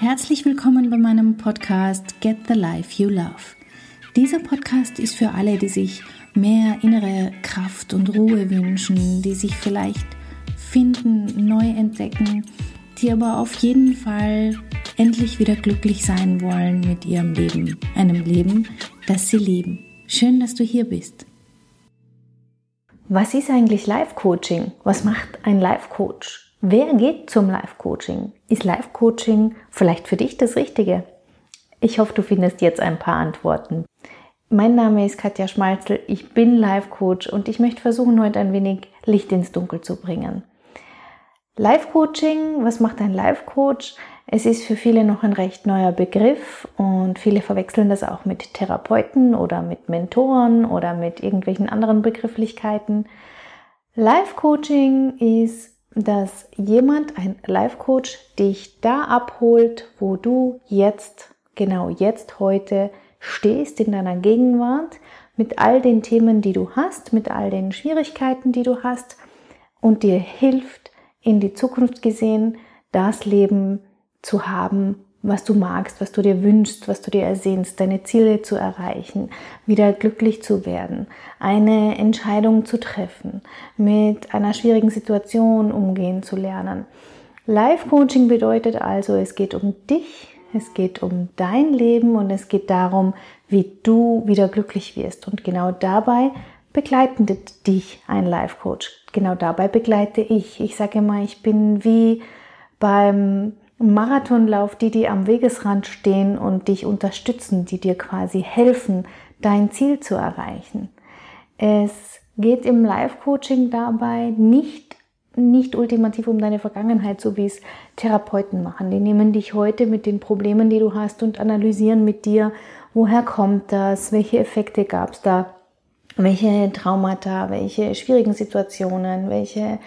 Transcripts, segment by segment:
Herzlich willkommen bei meinem Podcast Get the Life You Love. Dieser Podcast ist für alle, die sich mehr innere Kraft und Ruhe wünschen, die sich vielleicht finden, neu entdecken, die aber auf jeden Fall endlich wieder glücklich sein wollen mit ihrem Leben, einem Leben, das sie lieben. Schön, dass du hier bist. Was ist eigentlich Life Coaching? Was macht ein Life Coach? Wer geht zum Live-Coaching? Ist Live-Coaching vielleicht für dich das Richtige? Ich hoffe, du findest jetzt ein paar Antworten. Mein Name ist Katja Schmalzel, ich bin Live-Coach und ich möchte versuchen, heute ein wenig Licht ins Dunkel zu bringen. Live-Coaching, was macht ein Live-Coach? Es ist für viele noch ein recht neuer Begriff und viele verwechseln das auch mit Therapeuten oder mit Mentoren oder mit irgendwelchen anderen Begrifflichkeiten. Live-Coaching ist dass jemand, ein Life Coach, dich da abholt, wo du jetzt, genau jetzt, heute stehst in deiner Gegenwart mit all den Themen, die du hast, mit all den Schwierigkeiten, die du hast und dir hilft, in die Zukunft gesehen, das Leben zu haben, was du magst, was du dir wünschst, was du dir ersehnst, deine Ziele zu erreichen, wieder glücklich zu werden, eine Entscheidung zu treffen, mit einer schwierigen Situation umgehen zu lernen. Life Coaching bedeutet also, es geht um dich, es geht um dein Leben und es geht darum, wie du wieder glücklich wirst. Und genau dabei begleitet dich ein Life Coach. Genau dabei begleite ich. Ich sage immer, ich bin wie beim Marathonlauf, die dir am Wegesrand stehen und dich unterstützen, die dir quasi helfen, dein Ziel zu erreichen. Es geht im Live-Coaching dabei nicht, nicht ultimativ um deine Vergangenheit, so wie es Therapeuten machen. Die nehmen dich heute mit den Problemen, die du hast und analysieren mit dir, woher kommt das, welche Effekte gab es da, welche Traumata, welche schwierigen Situationen, welche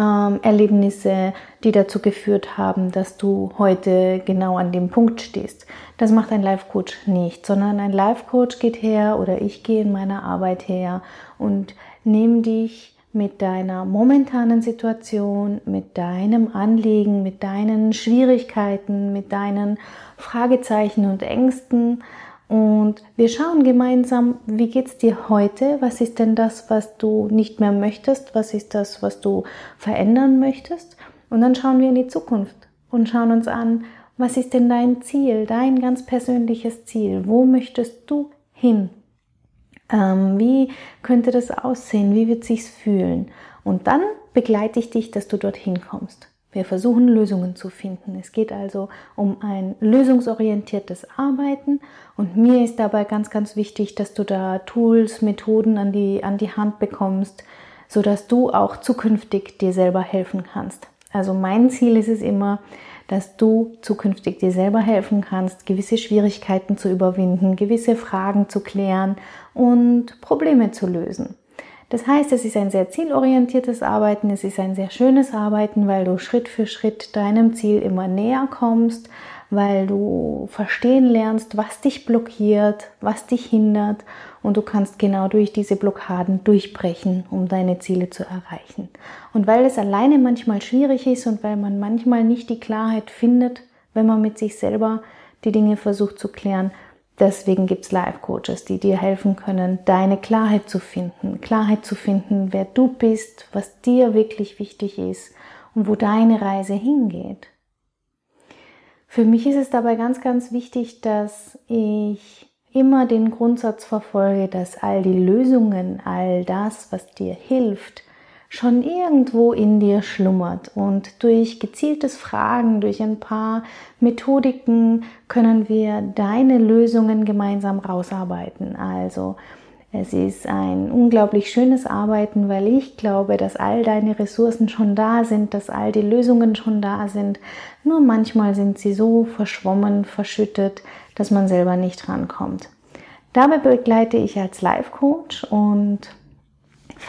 ähm, Erlebnisse, die dazu geführt haben, dass du heute genau an dem Punkt stehst. Das macht ein Life Coach nicht, sondern ein Life Coach geht her oder ich gehe in meiner Arbeit her und nehme dich mit deiner momentanen Situation, mit deinem Anliegen, mit deinen Schwierigkeiten, mit deinen Fragezeichen und Ängsten und wir schauen gemeinsam, wie geht's dir heute? Was ist denn das, was du nicht mehr möchtest? Was ist das, was du verändern möchtest? Und dann schauen wir in die Zukunft und schauen uns an, was ist denn dein Ziel, dein ganz persönliches Ziel? Wo möchtest du hin? Ähm, wie könnte das aussehen? Wie wird sich's fühlen? Und dann begleite ich dich, dass du dorthin kommst. Wir versuchen Lösungen zu finden. Es geht also um ein lösungsorientiertes Arbeiten und mir ist dabei ganz, ganz wichtig, dass du da Tools, Methoden an die, an die Hand bekommst, sodass du auch zukünftig dir selber helfen kannst. Also mein Ziel ist es immer, dass du zukünftig dir selber helfen kannst, gewisse Schwierigkeiten zu überwinden, gewisse Fragen zu klären und Probleme zu lösen. Das heißt, es ist ein sehr zielorientiertes Arbeiten, es ist ein sehr schönes Arbeiten, weil du Schritt für Schritt deinem Ziel immer näher kommst, weil du verstehen lernst, was dich blockiert, was dich hindert und du kannst genau durch diese Blockaden durchbrechen, um deine Ziele zu erreichen. Und weil es alleine manchmal schwierig ist und weil man manchmal nicht die Klarheit findet, wenn man mit sich selber die Dinge versucht zu klären, Deswegen gibt es Life-Coaches, die dir helfen können, deine Klarheit zu finden. Klarheit zu finden, wer du bist, was dir wirklich wichtig ist und wo deine Reise hingeht. Für mich ist es dabei ganz, ganz wichtig, dass ich immer den Grundsatz verfolge, dass all die Lösungen, all das, was dir hilft, schon irgendwo in dir schlummert. Und durch gezieltes Fragen, durch ein paar Methodiken können wir deine Lösungen gemeinsam rausarbeiten. Also es ist ein unglaublich schönes Arbeiten, weil ich glaube, dass all deine Ressourcen schon da sind, dass all die Lösungen schon da sind. Nur manchmal sind sie so verschwommen, verschüttet, dass man selber nicht rankommt. Dabei begleite ich als Life Coach und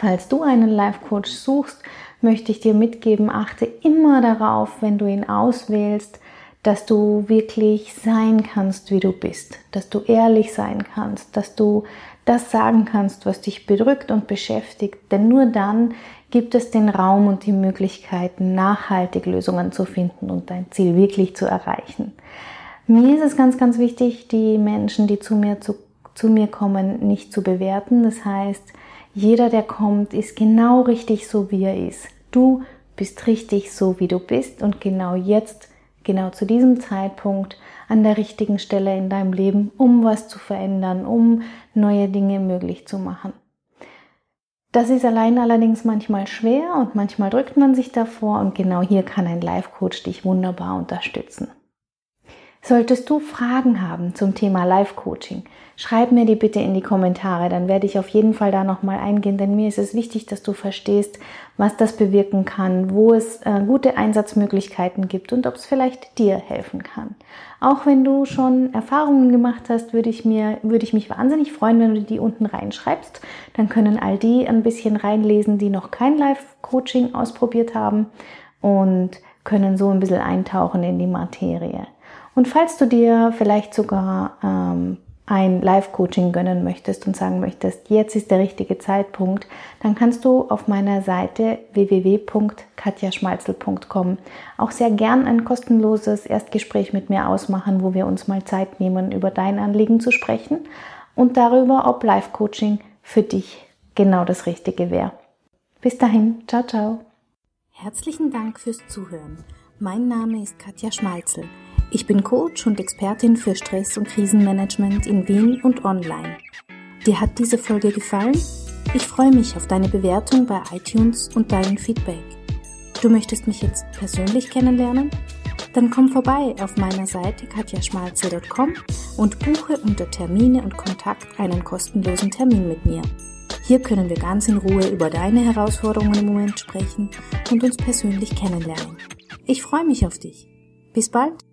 Falls du einen Life Coach suchst, möchte ich dir mitgeben, achte immer darauf, wenn du ihn auswählst, dass du wirklich sein kannst, wie du bist, dass du ehrlich sein kannst, dass du das sagen kannst, was dich bedrückt und beschäftigt, denn nur dann gibt es den Raum und die Möglichkeiten, nachhaltig Lösungen zu finden und dein Ziel wirklich zu erreichen. Mir ist es ganz, ganz wichtig, die Menschen, die zu mir, zu, zu mir kommen, nicht zu bewerten. Das heißt, jeder, der kommt, ist genau richtig so, wie er ist. Du bist richtig so, wie du bist und genau jetzt, genau zu diesem Zeitpunkt an der richtigen Stelle in deinem Leben, um was zu verändern, um neue Dinge möglich zu machen. Das ist allein allerdings manchmal schwer und manchmal drückt man sich davor und genau hier kann ein Life Coach dich wunderbar unterstützen. Solltest du Fragen haben zum Thema Life Coaching, schreib mir die bitte in die Kommentare, dann werde ich auf jeden Fall da nochmal eingehen, denn mir ist es wichtig, dass du verstehst, was das bewirken kann, wo es äh, gute Einsatzmöglichkeiten gibt und ob es vielleicht dir helfen kann. Auch wenn du schon Erfahrungen gemacht hast, würde ich mir, würde ich mich wahnsinnig freuen, wenn du die unten reinschreibst. Dann können all die ein bisschen reinlesen, die noch kein Life Coaching ausprobiert haben und können so ein bisschen eintauchen in die Materie. Und falls du dir vielleicht sogar ähm, ein Live-Coaching gönnen möchtest und sagen möchtest, jetzt ist der richtige Zeitpunkt, dann kannst du auf meiner Seite www.katjaschmalzel.com auch sehr gern ein kostenloses Erstgespräch mit mir ausmachen, wo wir uns mal Zeit nehmen, über dein Anliegen zu sprechen und darüber, ob Live-Coaching für dich genau das Richtige wäre. Bis dahin, ciao, ciao. Herzlichen Dank fürs Zuhören. Mein Name ist Katja Schmalzel. Ich bin Coach und Expertin für Stress- und Krisenmanagement in Wien und online. Dir hat diese Folge gefallen? Ich freue mich auf deine Bewertung bei iTunes und dein Feedback. Du möchtest mich jetzt persönlich kennenlernen? Dann komm vorbei auf meiner Seite katjaschmalze.com und buche unter Termine und Kontakt einen kostenlosen Termin mit mir. Hier können wir ganz in Ruhe über deine Herausforderungen im Moment sprechen und uns persönlich kennenlernen. Ich freue mich auf dich. Bis bald!